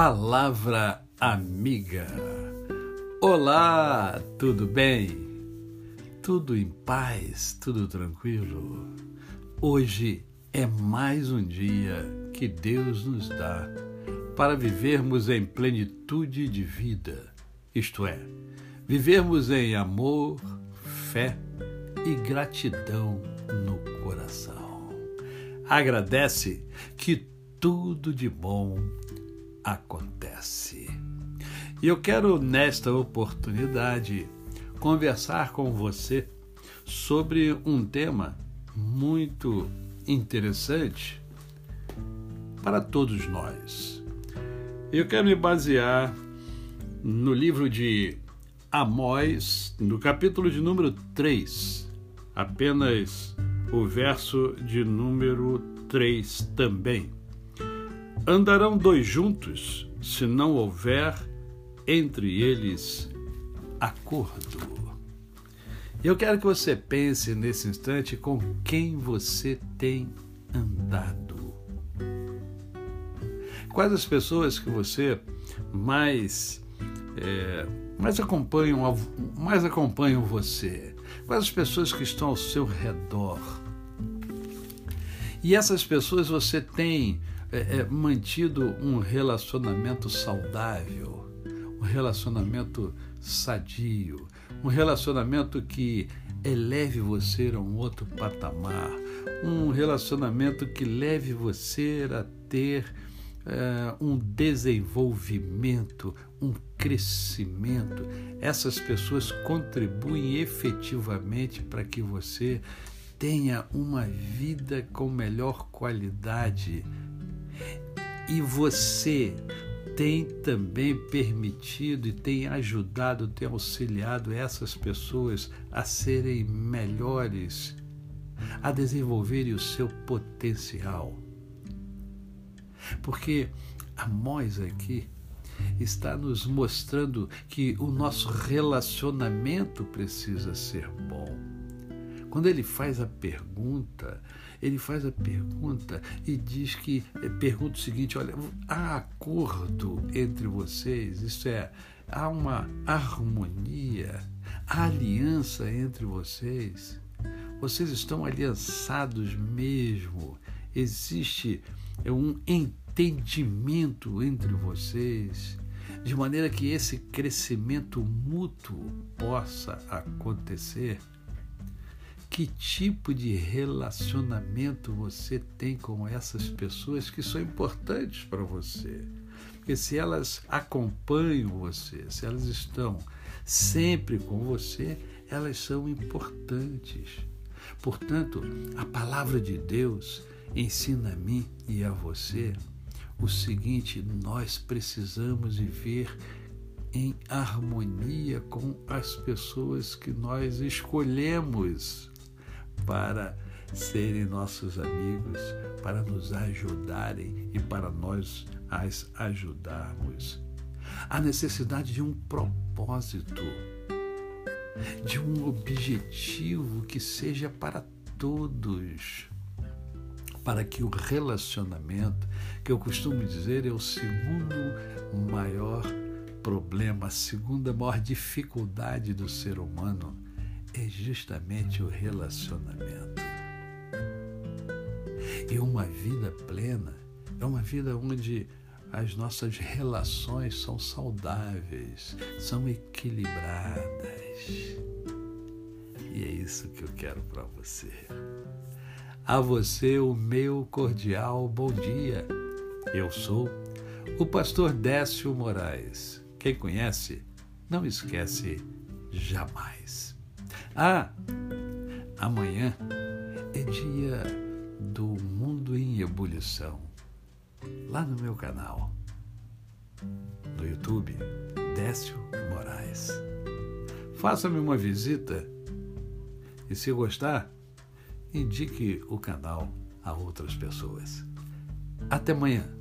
Palavra Amiga. Olá, tudo bem? Tudo em paz, tudo tranquilo? Hoje é mais um dia que Deus nos dá para vivermos em plenitude de vida, isto é, vivermos em amor, fé e gratidão no coração. Agradece que tudo de bom acontece. E eu quero, nesta oportunidade, conversar com você sobre um tema muito interessante para todos nós. Eu quero me basear no livro de Amós, no capítulo de número 3, apenas o verso de número 3 também. Andarão dois juntos se não houver entre eles acordo. Eu quero que você pense nesse instante com quem você tem andado. Quais as pessoas que você mais é, mais acompanham mais acompanham você? Quais as pessoas que estão ao seu redor? E essas pessoas você tem é, é, mantido um relacionamento saudável, um relacionamento sadio, um relacionamento que eleve você a um outro patamar, um relacionamento que leve você a ter é, um desenvolvimento, um crescimento. Essas pessoas contribuem efetivamente para que você tenha uma vida com melhor qualidade e você tem também permitido e tem ajudado, tem auxiliado essas pessoas a serem melhores, a desenvolverem o seu potencial. Porque Amós aqui está nos mostrando que o nosso relacionamento precisa ser bom. Quando ele faz a pergunta, ele faz a pergunta e diz que eh, pergunta o seguinte: olha, há acordo entre vocês? Isso é, há uma harmonia, há aliança entre vocês? Vocês estão aliançados mesmo? Existe é, um entendimento entre vocês? de maneira que esse crescimento mútuo possa acontecer que tipo de relacionamento você tem com essas pessoas que são importantes para você. Porque se elas acompanham você, se elas estão sempre com você, elas são importantes. Portanto, a palavra de Deus ensina a mim e a você o seguinte: nós precisamos viver em harmonia com as pessoas que nós escolhemos para serem nossos amigos, para nos ajudarem e para nós as ajudarmos. A necessidade de um propósito, de um objetivo que seja para todos, para que o relacionamento, que eu costumo dizer é o segundo maior problema, a segunda maior dificuldade do ser humano, é justamente o relacionamento. E uma vida plena é uma vida onde as nossas relações são saudáveis, são equilibradas. E é isso que eu quero para você. A você o meu cordial bom dia. Eu sou o pastor Décio Moraes. Quem conhece, não esquece jamais. Ah, amanhã é dia do Mundo em Ebulição, lá no meu canal, no YouTube, Décio Moraes. Faça-me uma visita e, se gostar, indique o canal a outras pessoas. Até amanhã.